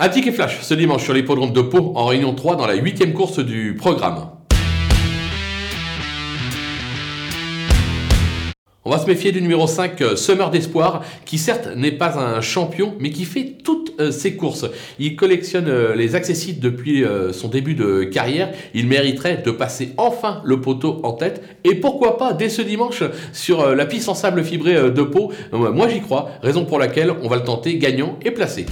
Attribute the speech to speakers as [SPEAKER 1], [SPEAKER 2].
[SPEAKER 1] Un ticket flash ce dimanche sur l'hippodrome de Pau en réunion 3 dans la huitième course du programme. On va se méfier du numéro 5, euh, Summer d'Espoir, qui certes n'est pas un champion, mais qui fait toutes euh, ses courses. Il collectionne euh, les accessites depuis son début de carrière. Il mériterait de passer enfin le poteau en tête. Et pourquoi pas dès ce dimanche sur la piste en sable fibré de Pau. Moi j'y crois, raison pour laquelle on va le tenter gagnant et placé.